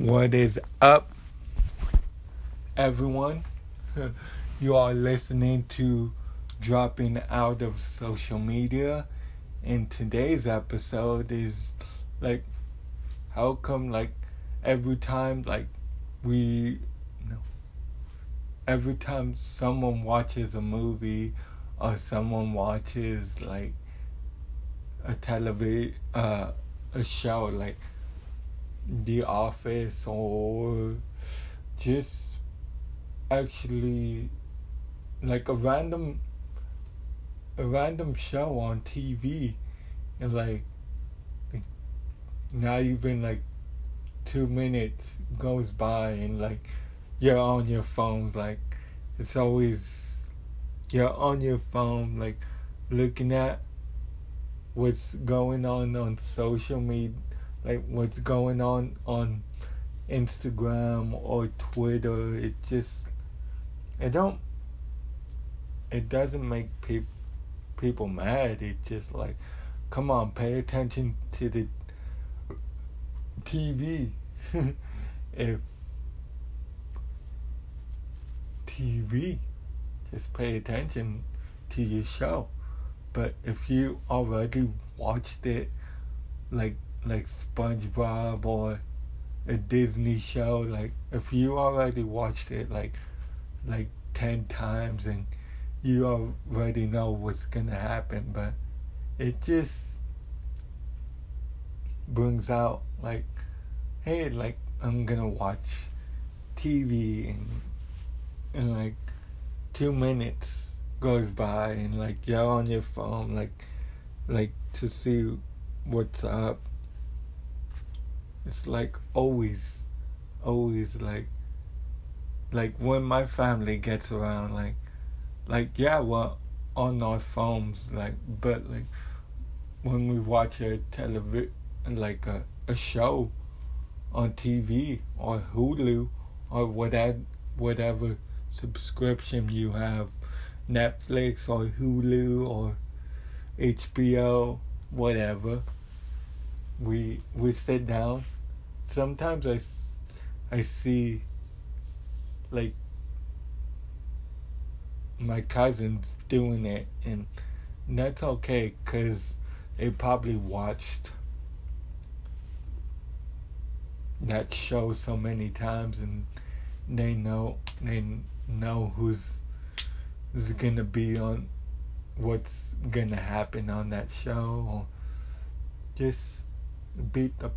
What is up, everyone? You are listening to Dropping Out of Social Media. And today's episode is like, how come, like, every time, like, we, no, every time someone watches a movie or someone watches, like, a television, uh, a show, like, the Office or just actually like a random a random show on TV and like not even like two minutes goes by and like you're on your phones like it's always you're on your phone like looking at what's going on on social media like what's going on on Instagram or Twitter. It just it don't it doesn't make people people mad. It just like come on, pay attention to the TV. if TV, just pay attention to your show. But if you already watched it, like like SpongeBob or a Disney show, like if you already watched it like like ten times and you already know what's gonna happen, but it just brings out like, hey, like I'm gonna watch TV and and like two minutes goes by and like you're on your phone like like to see what's up it's like always always like like when my family gets around like like yeah we're on our phones like but like when we watch a television like a, a show on TV or Hulu or whatever whatever subscription you have Netflix or Hulu or HBO whatever we we sit down. Sometimes I, I see like my cousins doing it, and that's okay because they probably watched that show so many times, and they know they know who's is gonna be on what's gonna happen on that show just beat the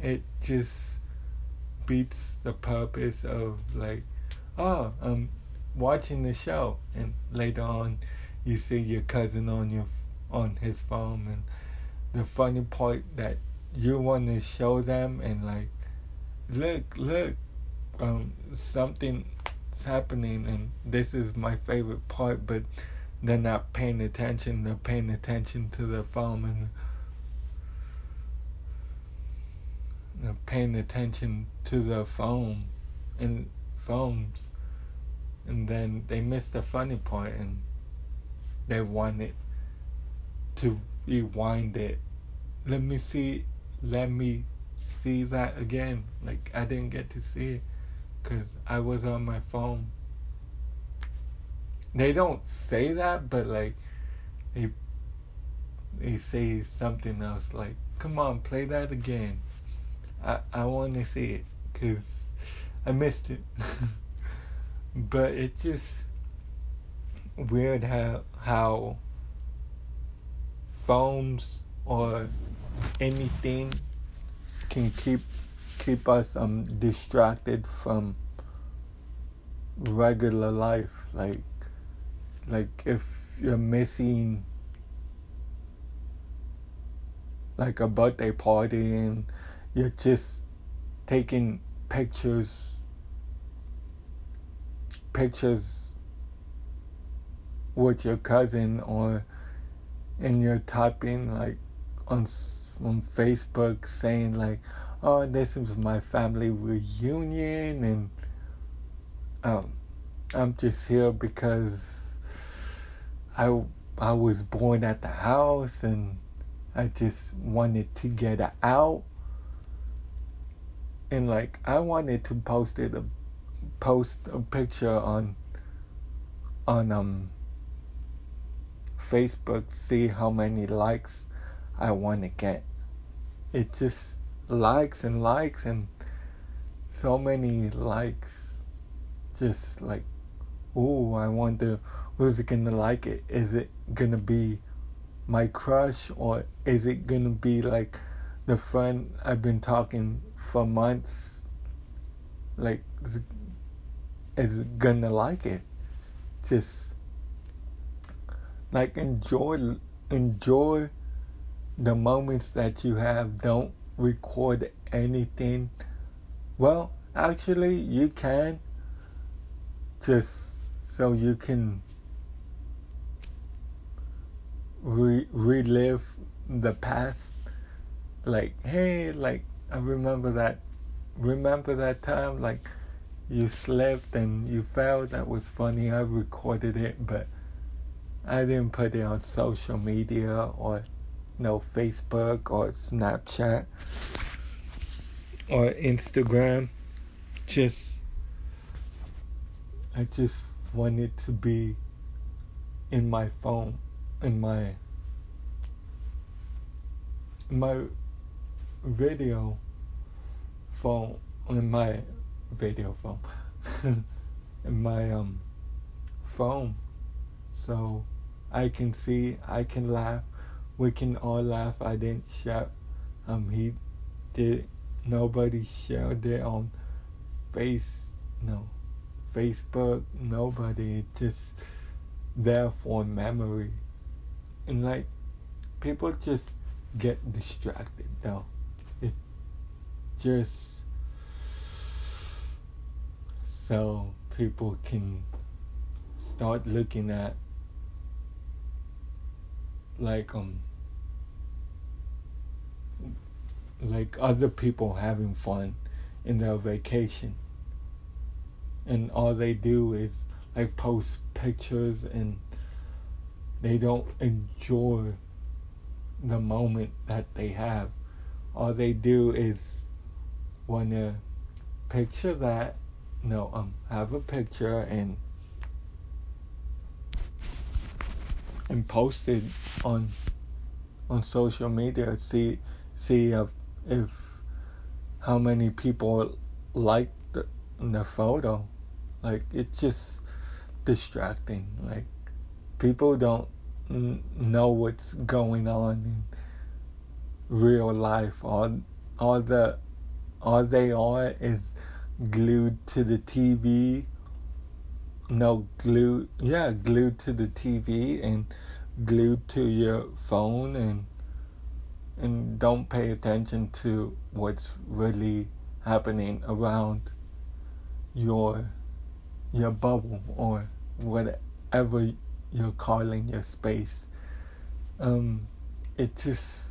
it just beats the purpose of like oh I'm watching the show. And later on you see your cousin on your on his phone. And the funny part that you want to show them and like look look um something's happening. And this is my favorite part but they're not paying attention. They're paying attention to the phone. And paying attention to the phone and phones and then they missed the funny part and they wanted to rewind it. Let me see let me see that again. Like i didn't get to see it because i was on my phone. They don't say that but like they they say something else like come on play that again I, I want to see it because I missed it. but it's just weird how how phones or anything can keep keep us um distracted from regular life like like if you're missing like a birthday party and you're just taking pictures pictures with your cousin or and you're typing like on on Facebook saying like oh this is my family reunion and um I'm just here because I I was born at the house and I just wanted to get out and like I wanted to post it a post a picture on on um Facebook see how many likes I want to get. It just likes and likes and so many likes. Just like, oh, I wonder who's gonna like it. Is it gonna be my crush or is it gonna be like the friend I've been talking for months? Like, is, gonna like it? Just like enjoy enjoy the moments that you have don't record anything well actually you can just so you can re- relive the past like hey like i remember that remember that time like you slept and you fell that was funny i recorded it but I didn't put it on social media or no Facebook or Snapchat or Instagram. Just I just wanted to be in my phone in my in my video phone in my video phone in my um phone so I can see, I can laugh. We can all laugh. I didn't shout. Um, he did. Nobody shared it on face, no, Facebook. Nobody. Just there for memory, and like people just get distracted though. Just so people can start looking at like um like other people having fun in their vacation. And all they do is like post pictures and they don't enjoy the moment that they have. All they do is want to picture that no um have a picture and and post it on on social media see see if, if how many people like the, the photo. Like it's just distracting. Like people don't n- know what's going on in real life. All all the all they are is glued to the TV no glued yeah glued to the TV and glued to your phone and and don't pay attention to what's really happening around your your bubble or whatever you're calling your space. Um it just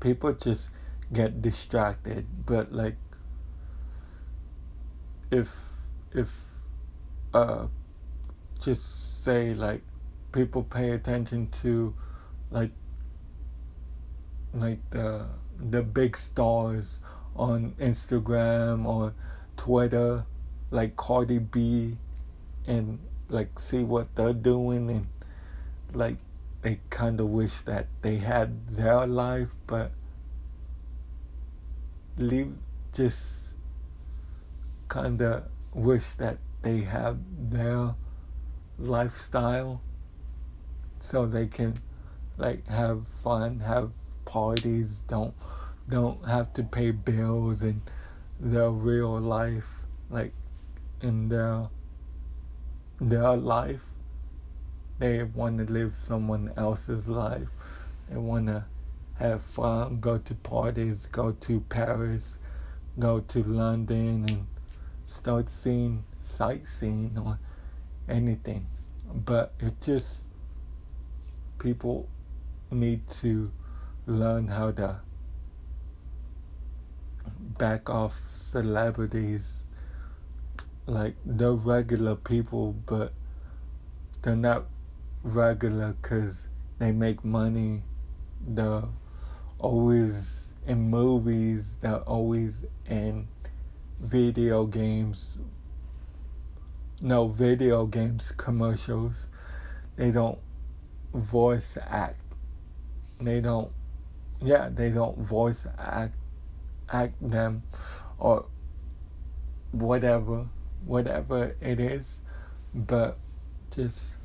people just get distracted but like if if uh just say like people pay attention to like like the the big stars on Instagram or Twitter like Cardi B and like see what they're doing and like they kind of wish that they had their life but leave just kind of wish that they have their lifestyle so they can like have fun, have parties, don't don't have to pay bills in their real life, like in their their life. They want to live someone else's life. They want to have fun, go to parties, go to Paris, go to London, and start seeing sightseeing or anything. But it just people need to learn how to back off celebrities like the regular people but they're not regular because they make money they're always in movies they're always in video games. No video games commercials. They don't voice act. They don't yeah they don't voice act act them or whatever whatever it is but just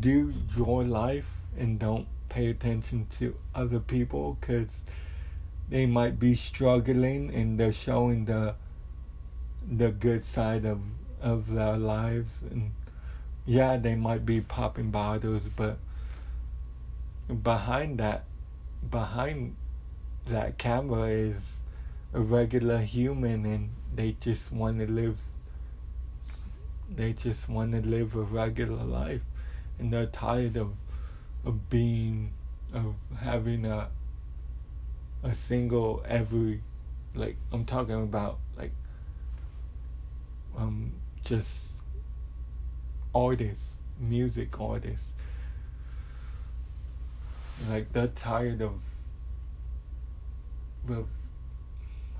do your life and don't pay attention to other people because they might be struggling and they're showing the the good side of of their lives. And yeah they might be popping bottles but behind that behind that camera is a regular human and they just want to live they just want to live a regular life. And they're tired of of being of having a a single every like I'm talking about like um just artists music artists. Like they're tired of of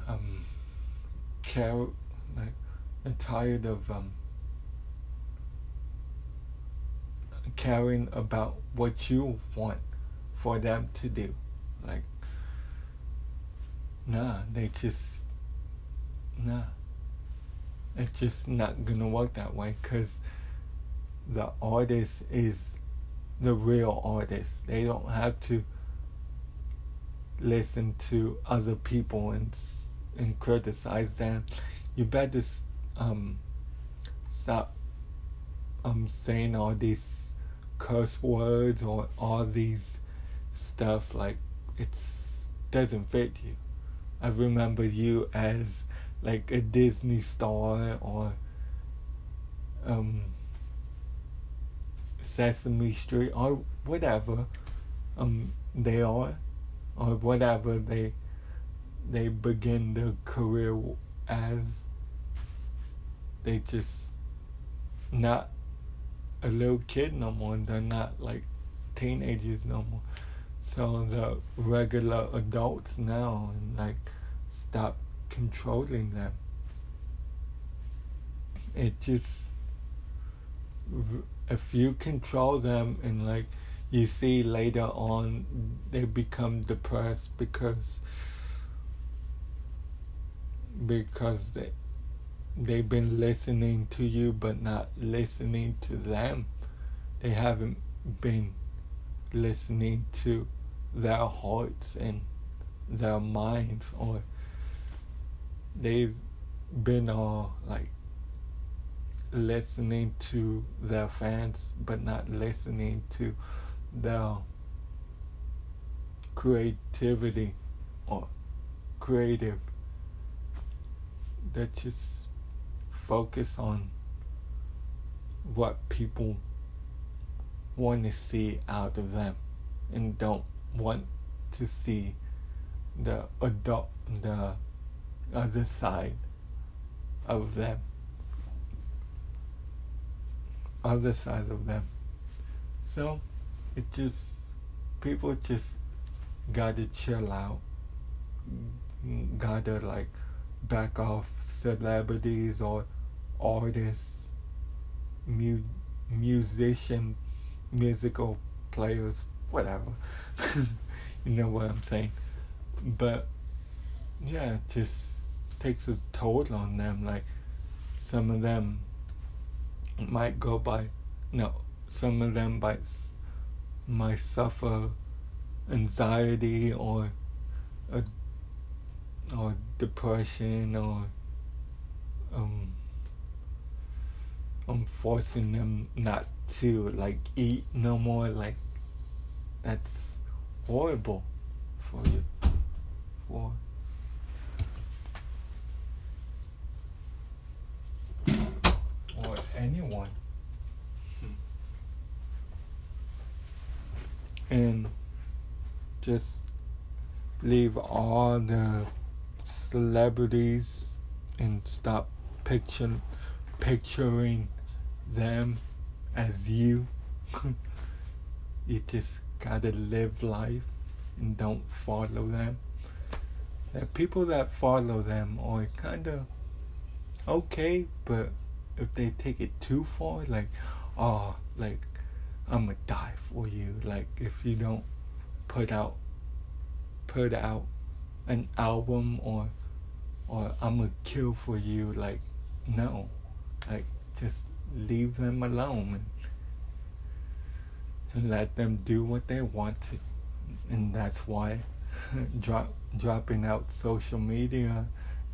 um care like they're tired of um caring about what you want for them to do. Like, nah, they just, nah. It's just not gonna work that way because the artist is the real artist. They don't have to listen to other people and and criticize them. You better um stop um saying all these curse words or all these stuff like it's doesn't fit you. I remember you as like a Disney star or um Sesame Street or whatever um they are or whatever they they begin their career as they just not a little kid no more. They're not like teenagers no more. So the regular adults now and like stop controlling them. It just if you control them and like you see later on they become depressed because because they they've been listening to you but not listening to them. They haven't been listening to their hearts and their minds or they've been all like listening to their fans but not listening to their creativity or creative that just focus on what people want to see out of them and don't want to see the adult the other side of them. Other sides of them. So it just people just gotta chill out. Gotta like back off celebrities or artists, mu- musician, musical players, whatever. you know what I'm saying? But yeah, it just takes a toll on them. Like some of them might go by, no, some of them might might suffer anxiety or a, or depression or um I'm forcing them not to like eat no more. Like that's horrible for you. For or anyone. And just leave all the celebrities and stop picturing picturing them as you. you just gotta live life and don't follow them. The people that follow them are kind of okay, but if they take it too far, like, oh, like, I'm gonna die for you. Like, if you don't put out, put out an album or, or I'm gonna kill for you. Like, no, like, just leave them alone and, and let them do what they want to. And that's why drop dropping out social media.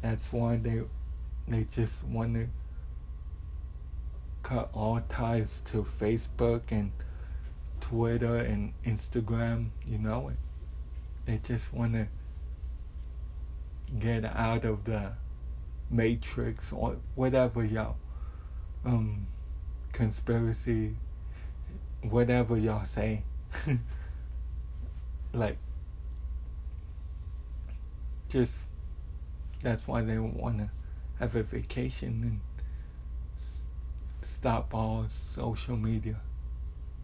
That's why they they just want to cut all ties to Facebook and Twitter and Instagram. You know, they just want to get out of the matrix or whatever y'all um conspiracy whatever y'all say. Like just that's why they want to have a vacation and s- stop all social media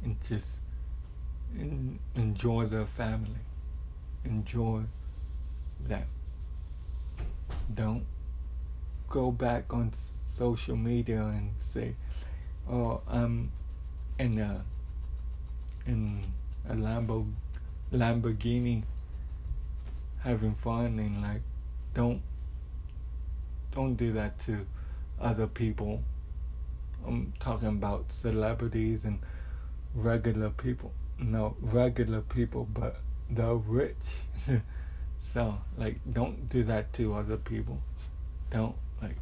and just en- enjoy their family. Enjoy them don't go back on social media and say oh i'm in a in a Lambo Lamborghini having fun and like don't don't do that to other people. I'm talking about celebrities and regular people. No, regular people, but the rich. so, like, don't do that to other people. Don't, like,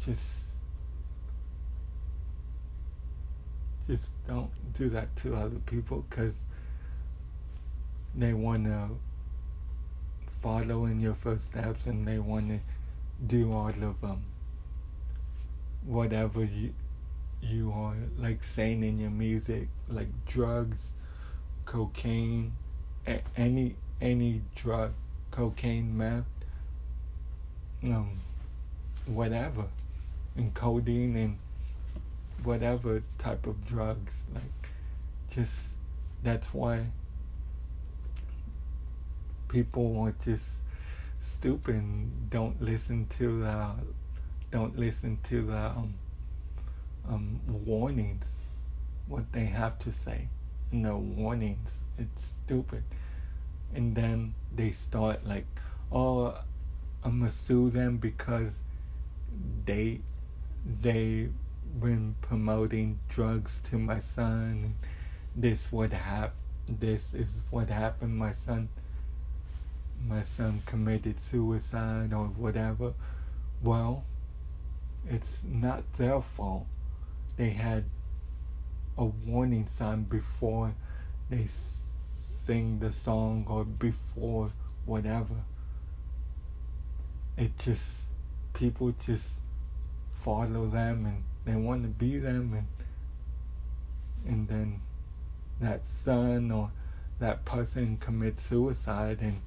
just, just don't do that to other people because they want to follow in your footsteps and they want to do all of um whatever you you are like saying in your music like drugs cocaine any any drug cocaine meth um whatever and codeine and whatever type of drugs like just that's why people are just stupid and don't listen to the don't listen to the um, um, warnings what they have to say. No warnings. It's stupid and then they start like oh i'm gonna sue them because they they been promoting drugs to my son. This what hap- this is what happened. My son my son committed suicide or whatever, well, it's not their fault. They had a warning sign before they sing the song or before whatever. It just, people just follow them and they want to be them and and then that son or that person commits suicide and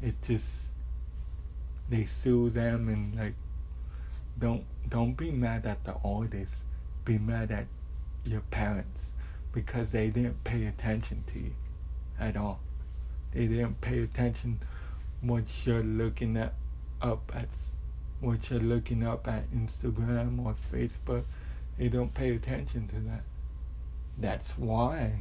it just they sue them and like don't don't be mad at the artist be mad at your parents because they didn't pay attention to you at all they didn't pay attention once you're looking at up at what you're looking up at instagram or facebook they don't pay attention to that that's why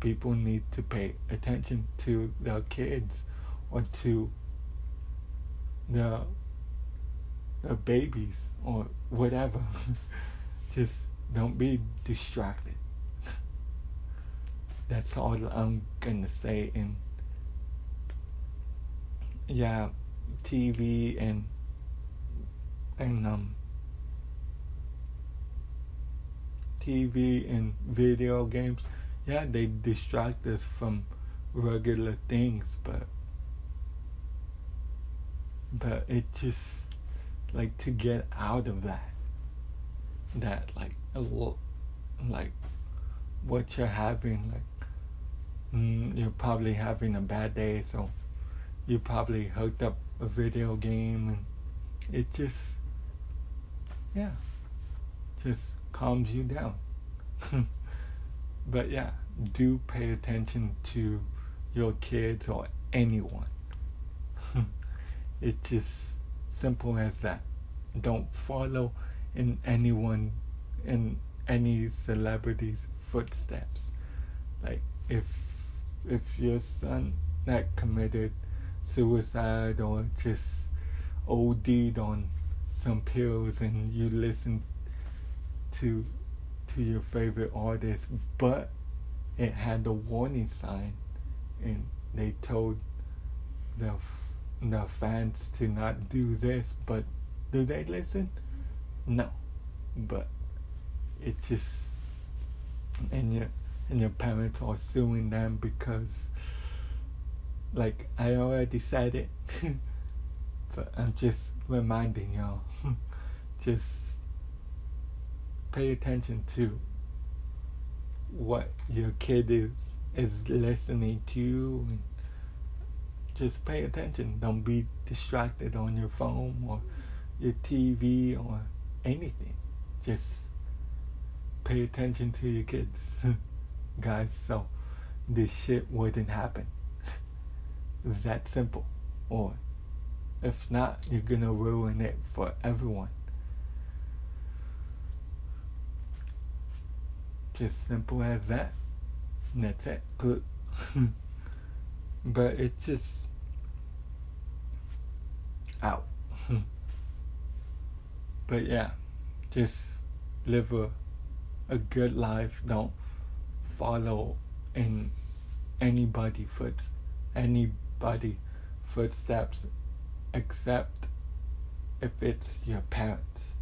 people need to pay attention to their kids or to the the babies or whatever. Just don't be distracted. That's all I'm gonna say and yeah, TV and and um TV and video games yeah, they distract us from regular things, but but it just like to get out of that that like a little, like what you're having like mm, you're probably having a bad day so you probably hooked up a video game and it just yeah just calms you down but yeah, do pay attention to your kids or anyone. it's just simple as that. Don't follow in anyone in any celebrity's footsteps. Like if if your son that committed suicide or just OD'd on some pills and you listen to to your favorite artist, but it had a warning sign, and they told the the fans to not do this. But do they listen? No, but it just and your and your parents are suing them because like I already said it, but I'm just reminding y'all. just pay attention to what your kid is is listening to and just pay attention. Don't be distracted on your phone or your TV or anything. Just pay attention to your kids, guys, so this shit wouldn't happen. it's that simple. Or if not, you're gonna ruin it for everyone. Just simple as that. And that's it. Good. but it's just out. but yeah, just live a a good life. Don't follow in anybody foot anybody footsteps except if it's your parents.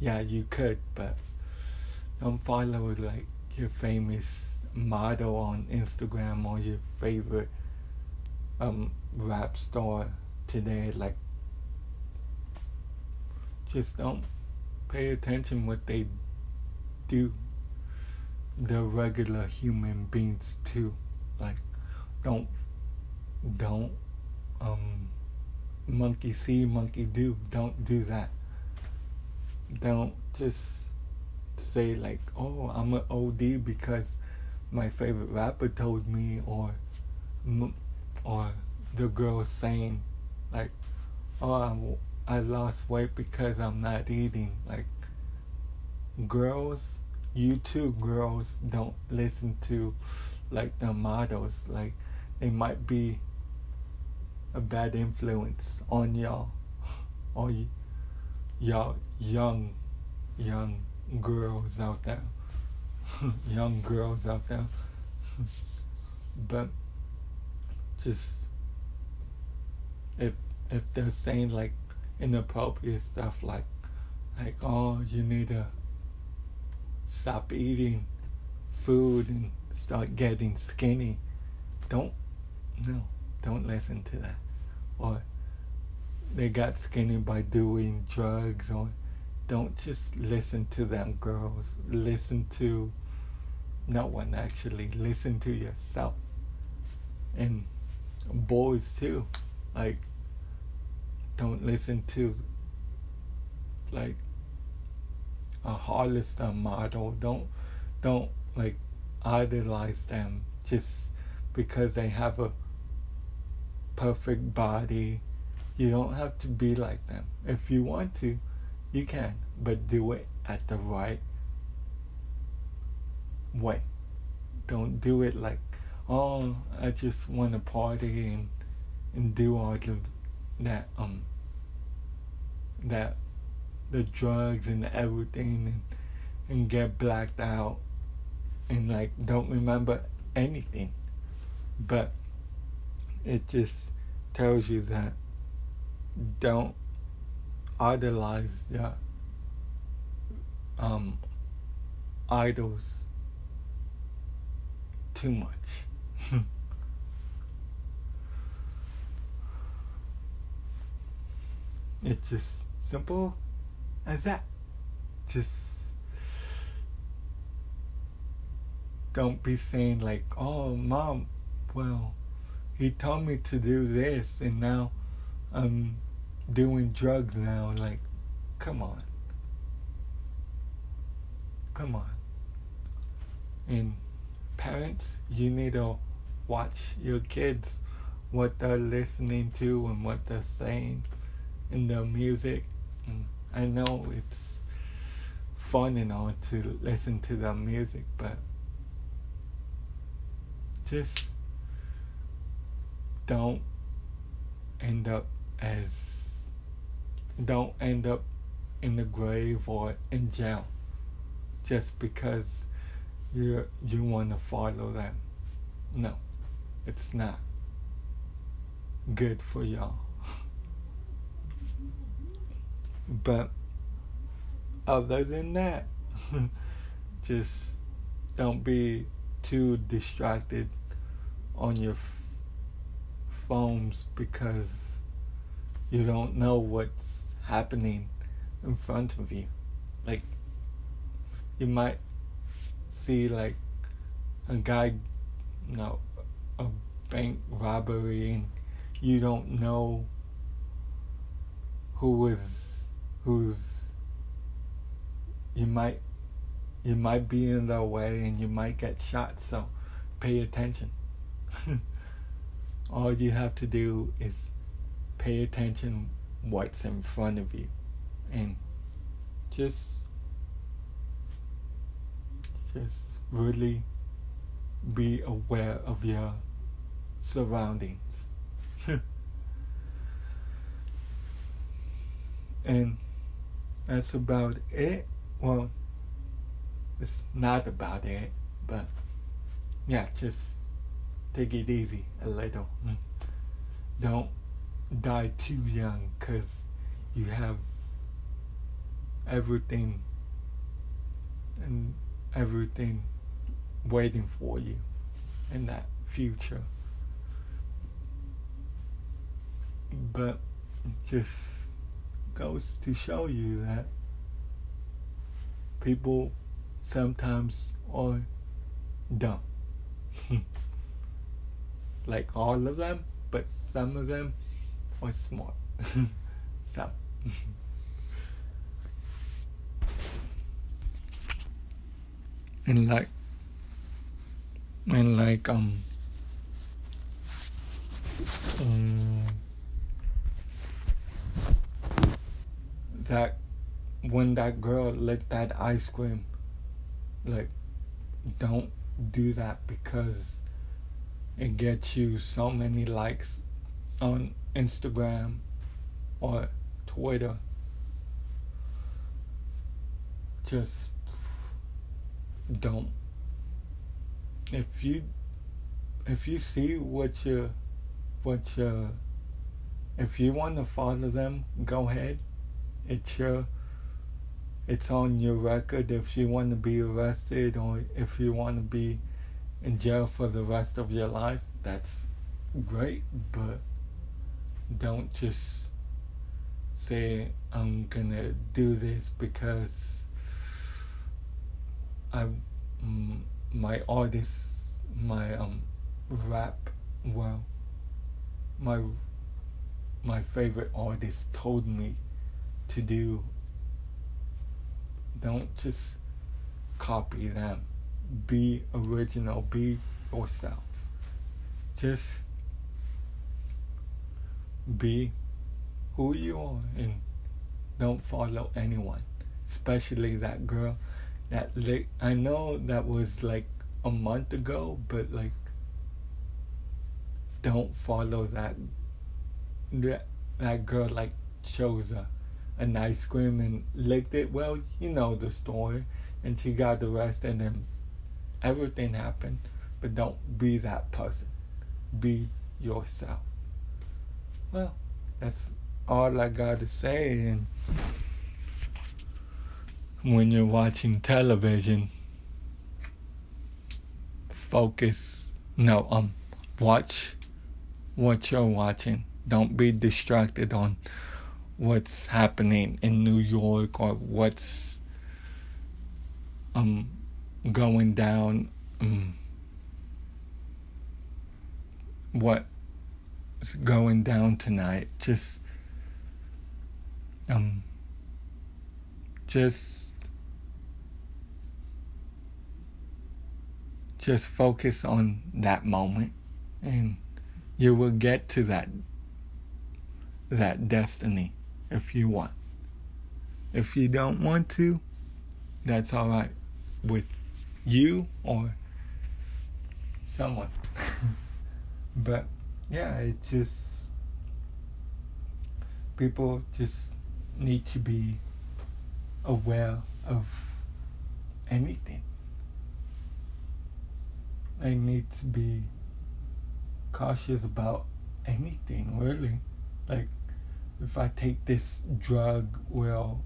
Yeah, you could, but don't follow like your famous model on Instagram or your favorite um rap star today. Like, just don't pay attention what they do. The regular human beings too. Like, don't don't um monkey see, monkey do. Don't do that. Don't just say like, "Oh, I'm an OD because my favorite rapper told me," or or the girl saying like, "Oh, I'm, I lost weight because I'm not eating." Like, girls, you too, girls, don't listen to like the models. Like, they might be a bad influence on y'all, or y'all young, young girls out there, young girls out there. but just if if they're saying like inappropriate stuff like like oh you need to stop eating food and start getting skinny. Don't no don't listen to that. Or they got skinny by doing drugs or don't just listen to them girls. Listen to no one actually. Listen to yourself. And boys too. Like don't listen to like a Hollister model. Don't don't like idolize them just because they have a perfect body. You don't have to be like them. If you want to you can, but do it at the right way. Don't do it like, oh, I just want to party and and do all of that um that the drugs and everything and and get blacked out and like don't remember anything. But it just tells you that don't idolize yeah um idols too much it's just simple as that just don't be saying like oh mom well he told me to do this and now I'm doing drugs now. Like, come on. Come on. And parents, you need to watch your kids, what they're listening to and what they're saying in their music. And I know it's fun and all to listen to their music, but just don't end up as don't end up in the grave or in jail just because you you want to follow them. No, it's not good for y'all. But other than that, just don't be too distracted on your f- phones because you don't know what's happening in front of you. Like, you might see like a guy, you know, a bank robbery, and you don't know who is who's. You might you might be in their way and you might get shot. So, pay attention. All you have to do is pay attention what's in front of you and just just really be aware of your surroundings and that's about it well it's not about it but yeah just take it easy a little don't die too young because you have everything and everything waiting for you in that future. But just goes to show you that people sometimes are dumb. like all of them, but some of them are smart. some. and like and like um, um that when that girl licked that ice cream like don't do that because it gets you so many likes on Instagram or Twitter. Just don't. If you if you see what you what you if you want to follow them go ahead it's your it's on your record. If you want to be arrested or if you want to be in jail for the rest of your life that's great but don't just say i'm gonna do this because I mm, my artist my um rap well my my favorite artist told me to do don't just copy them. Be original. Be yourself. Just be who you are and don't follow anyone especially that girl that like I know that was like a month ago, but like don't follow that that that girl like chose a an ice cream and licked it. Well, you know the story, and she got the rest, and then everything happened. But don't be that person. Be yourself. Well, that's all I got to say and when you're watching television, focus. No, um, watch what you're watching. Don't be distracted on what's happening in New York or what's um going down um what's going down tonight. Just um just just focus on that moment and you will get to that that destiny if you want. If you don't want to, that's all right with you or someone. but yeah, it just people just need to be aware of anything. They need to be cautious about anything, really. Like, if I take this drug, will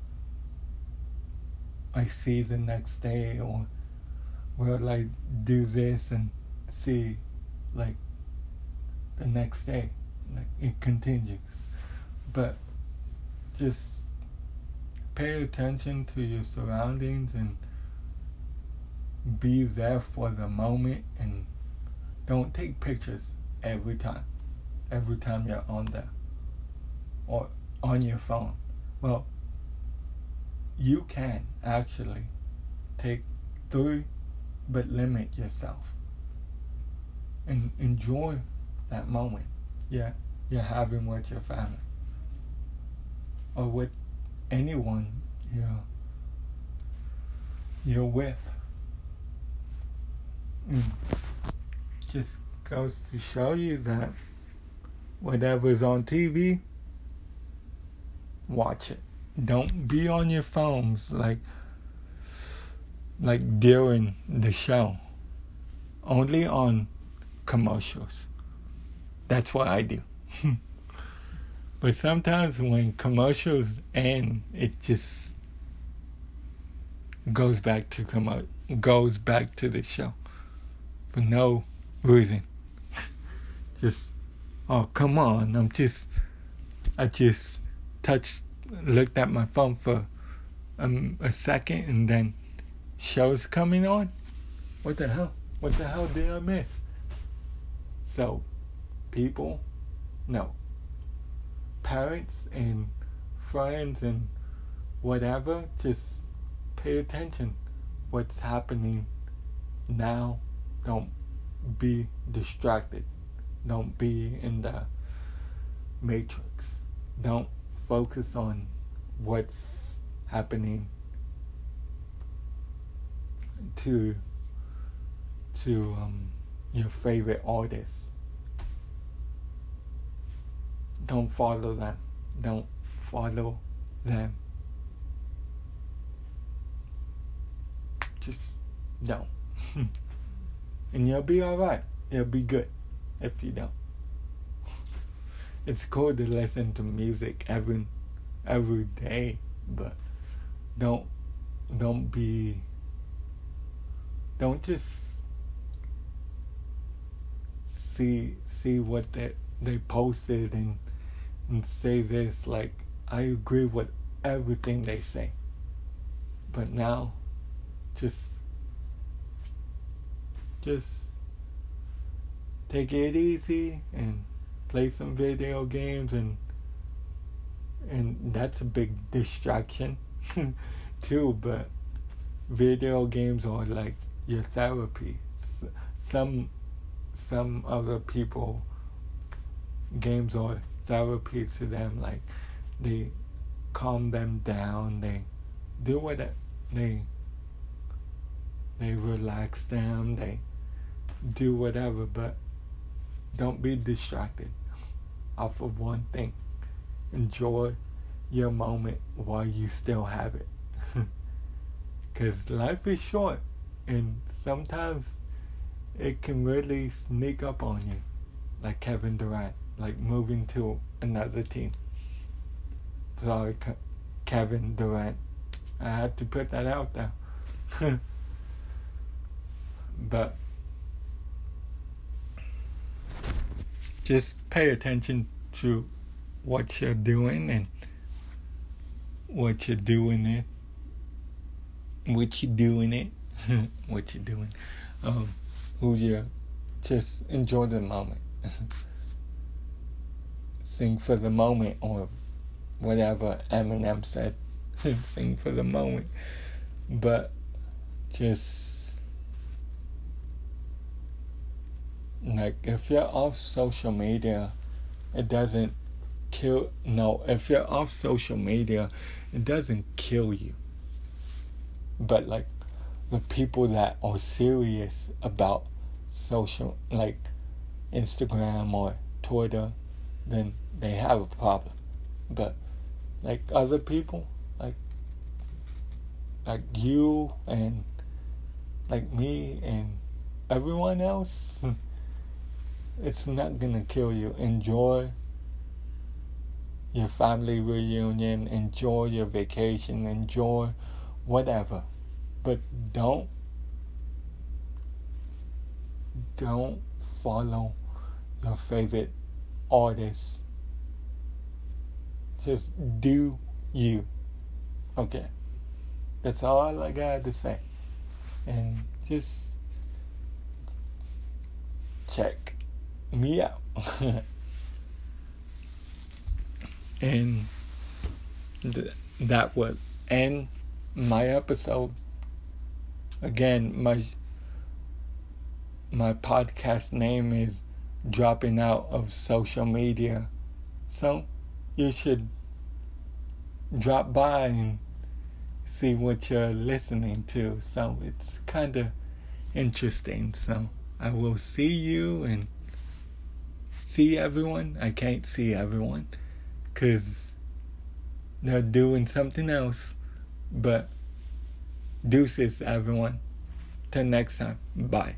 I see the next day, or will I do this and see, like, the next day? Like, it continues. But just pay attention to your surroundings and be there for the moment and don't take pictures every time. Every time you're on there or on your phone. Well, you can actually take three, but limit yourself and enjoy that moment. Yeah, you're having with your family or with anyone you're you're with. Mm. Just goes to show you that whatever's on TV, watch it. Don't be on your phones like like during the show. Only on commercials. That's what I do. but sometimes when commercials end, it just goes back to come out. goes back to the show for no reason. just oh come on, I'm just I just touched looked at my phone for um, a second and then shows coming on. What the hell? What the hell did I miss? So, people, no. Parents and friends and whatever, just pay attention what's happening now. Don't be distracted. Don't be in the matrix. Don't focus on what's happening to to um, your favorite artists. Don't follow them. Don't follow them. Just don't. and you'll be alright. You'll be good if you don't. It's cool to listen to music every every day, but don't don't be don't just see see what they they posted and and say this like I agree with everything they say. But now just just take it easy and play some video games and and that's a big distraction too but video games are like your therapy. Some some other people games are therapy to them like they calm them down they do what they they relax them, they do whatever, but don't be distracted off of one thing. Enjoy your moment while you still have it. Because life is short, and sometimes it can really sneak up on you, like Kevin Durant, like moving to another team. Sorry, Kevin Durant. I had to put that out there. but just pay attention to what you're doing and what you're doing it what you're doing it what you're doing um who you just enjoy the moment. Sing for the moment or whatever Eminem said. Sing for the moment. But just like if you're off social media, it doesn't kill. No, if you're off social media, it doesn't kill you. But like the people that are serious about social, like Instagram or Twitter, then they have a problem. But like other people, like like you and like me and everyone else, hmm, it's not gonna kill you. Enjoy your family reunion, enjoy your vacation, enjoy whatever. But don't don't follow your favorite artist. Just do you. Okay. That's all I got to say. And just check me out. and th- that would end my episode. Again, my my podcast name is dropping out of social media. So you should drop by and see what you're listening to. So it's kind of interesting. So I will see you and see everyone. I can't see everyone because they're doing something else. But deuces, everyone. Till next time. Bye.